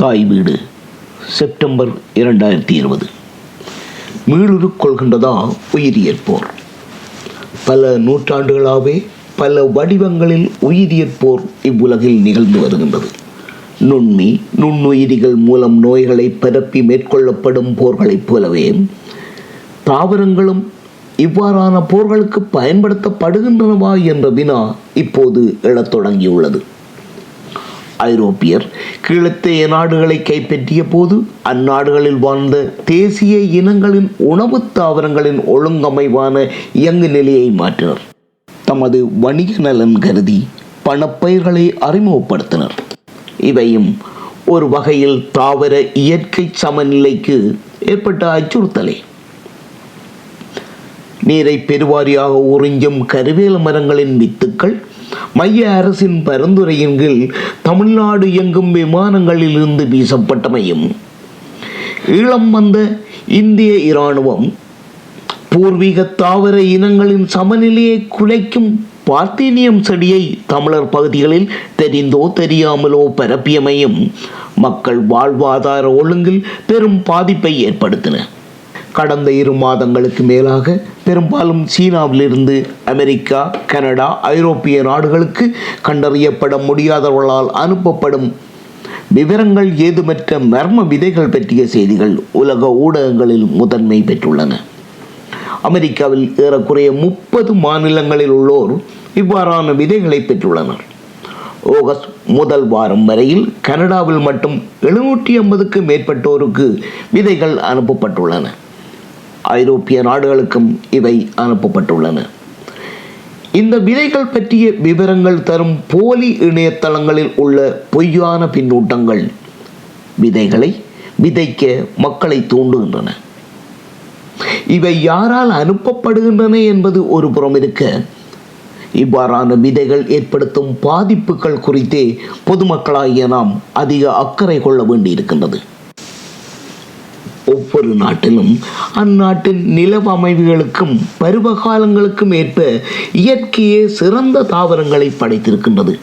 தாய் வீடு செப்டம்பர் இரண்டாயிரத்தி இருபது. மீளுரு கொள்கின்றதா உயிரியற் போர் பல நூற்றாண்டுகளாகவே பல வடிவங்களில் உயிரியற் போர் இவ்வுலகில் நிகழ்ந்து வருகின்றது. நுண்மி நுண்ணுயிரிகள் மூலம் நோய்களை பரப்பி மேற்கொள்ளப்படும் போர்களைப் போலவே தாவரங்களும் இவ்வாறான போர்களுக்கு பயன்படுத்தப்படுகின்றனவா என்ற வினா இப்போது எழத் தொடங்கியுள்ளது. ஐரோப்பியர் கீழத்தைய நாடுகளை கைப்பற்றிய போது அந்நாடுகளில் வாழ்ந்த தேசிய இனங்களின் உணவுத் தாவரங்களின் ஒழுங்கமைவான இயங்கு நிலையை மாற்றினர். தமது வணிக நலன் கருதி பணப்பயிர்களை அறிமுகப்படுத்தினர். இவையும் ஒரு வகையில் தாவர இயற்கை சமநிலைக்கு ஏற்பட்ட அச்சுறுத்தலே. நீரை பெருவாரியாக உறிஞ்சும் கருவேல மரங்களின் வித்துக்கள் மைய அரசின் பரிந்துரையின் கீழ் தமிழ்நாடு இயங்கும் விமானங்களில் இருந்து வீசப்பட்டமையும். ஈழம் வந்த இந்திய இராணுவம் பூர்வீக தாவர இனங்களின் சமநிலையை குலைக்கும் பார்த்தீனியம் செடியை தமிழர் பகுதிகளில் தெரிந்தோ தெரியாமலோ பரப்பியமையும் மக்கள் வாழ்வாதார ஒழுங்கில் பெரும் பாதிப்பை ஏற்படுத்தின. கடந்த இரு மாதங்களுக்கு மேலாக பெரும்பாலும் சீனாவிலிருந்து அமெரிக்கா கனடா ஐரோப்பிய நாடுகளுக்கு கண்டறியப்பட முடியாதவர்களால் அனுப்பப்படும் விவரங்கள் ஏதுமற்ற மர்ம விதைகள் பற்றிய செய்திகள் உலக ஊடகங்களில் முதன்மை பெற்றுள்ளன. அமெரிக்காவில் ஏறக்குறைய முப்பது மாநிலங்களில் உள்ளோர் இவ்வாறான விதைகளை பெற்றுள்ளனர். ஆகஸ்ட் முதல் வாரம் வரையில் கனடாவில் மட்டும் எழுநூற்றி ஐம்பதுக்கு மேற்பட்டோருக்கு விதைகள் அனுப்பப்பட்டுள்ளன. ஐரோப்பிய நாடுகளுக்கும் இவை அனுப்பப்பட்டுள்ளன. இந்த விதைகள் பற்றிய விவரங்கள் தரும் போலி இணையதளங்களில் உள்ள பொய்யான பின்னூட்டங்கள் விதைகளை விதைக்க மக்களை தூண்டுகின்றன. இவை யாரால் அனுப்பப்படுகின்றன என்பது ஒரு புறம் இருக்க இவ்வாறான விதைகள் ஏற்படுத்தும் பாதிப்புகள் குறித்தே பொதுமக்களாகிய நாம் அதிக அக்கறை கொள்ள வேண்டியிருக்கின்றது. ஒவ்வொரு நாட்டிலும் அந்நாட்டின் நிலவமைவுகளுக்கும் பருவகாலங்களுக்கும் ஏற்ப இயற்கையே சிறந்த தாவரங்களை படைத்திருக்கின்றது.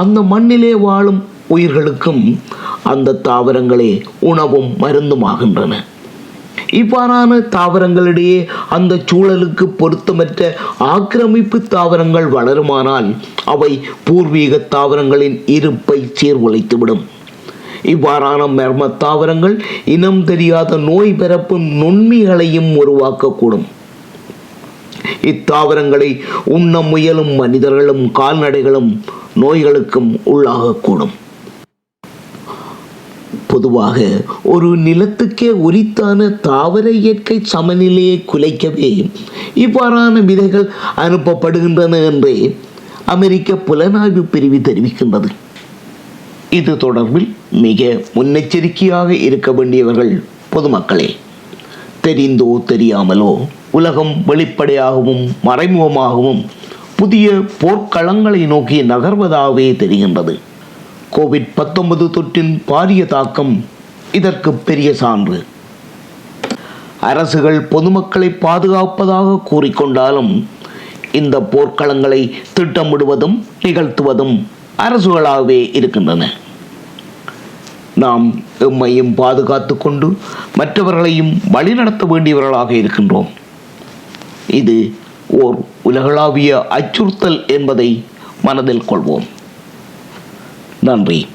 அந்த மண்ணிலே வாழும் உயிர்களுக்கும் அந்த தாவரங்களே உணவும் மருந்துமாகின்றன இவ்வாறான தாவரங்களிடையே அந்த சூழலுக்கு பொருத்தமற்ற ஆக்கிரமிப்பு தாவரங்கள் வளருமானால் அவை பூர்வீக தாவரங்களின் இருப்பை சீர்குலைத்துவிடும். இவ்வாறான மர்ம தாவரங்கள் இனம் தெரியாத நோய் பரப்பும் நுண்மிகளையும் உருவாக்கக்கூடும். இத்தாவரங்களை உண்ண முயலும் மனிதர்களும் கால்நடைகளும் நோய்களுக்கும் உள்ளாகக்கூடும். பொதுவாக ஒரு நிலத்துக்கே உரித்தான தாவர இயற்கை சமநிலையை குலைக்கவே இவ்வாறான விதைகள் அனுப்பப்படுகின்றன என்றே அமெரிக்க புலனாய்வு பிரிவு தெரிவிக்கின்றது. இது தொடர்பில் மிக முன்னெச்சரிக்கையாக இருக்க வேண்டியவர்கள் பொதுமக்களே தெரிந்தோ தெரியாமலோ உலகம் வெளிப்படையாகவும் மறைமுகமாகவும் புதிய போர்க்களங்களை நோக்கி நகர்வதாகவே தெரிகின்றது. கோவிட் பத்தொன்பது தொற்றின் பாரிய தாக்கம் இதற்கு பெரிய சான்று. அரசுகள் பொதுமக்களை பாதுகாப்பதாக கூறிக்கொண்டாலும் இந்த போர்க்களங்களை திட்டமிடுவதும் நிகழ்த்துவதும் அரசுகளாகவே இருக்கின்றன. நாம் எம்மையும் பாதுகாத்து கொண்டு மற்றவர்களையும் வழிநடத்த வேண்டியவர்களாக இருக்கின்றோம். இது ஓர் உலகளாவிய அச்சுறுத்தல் என்பதை மனதில் கொள்வோம். நன்றி.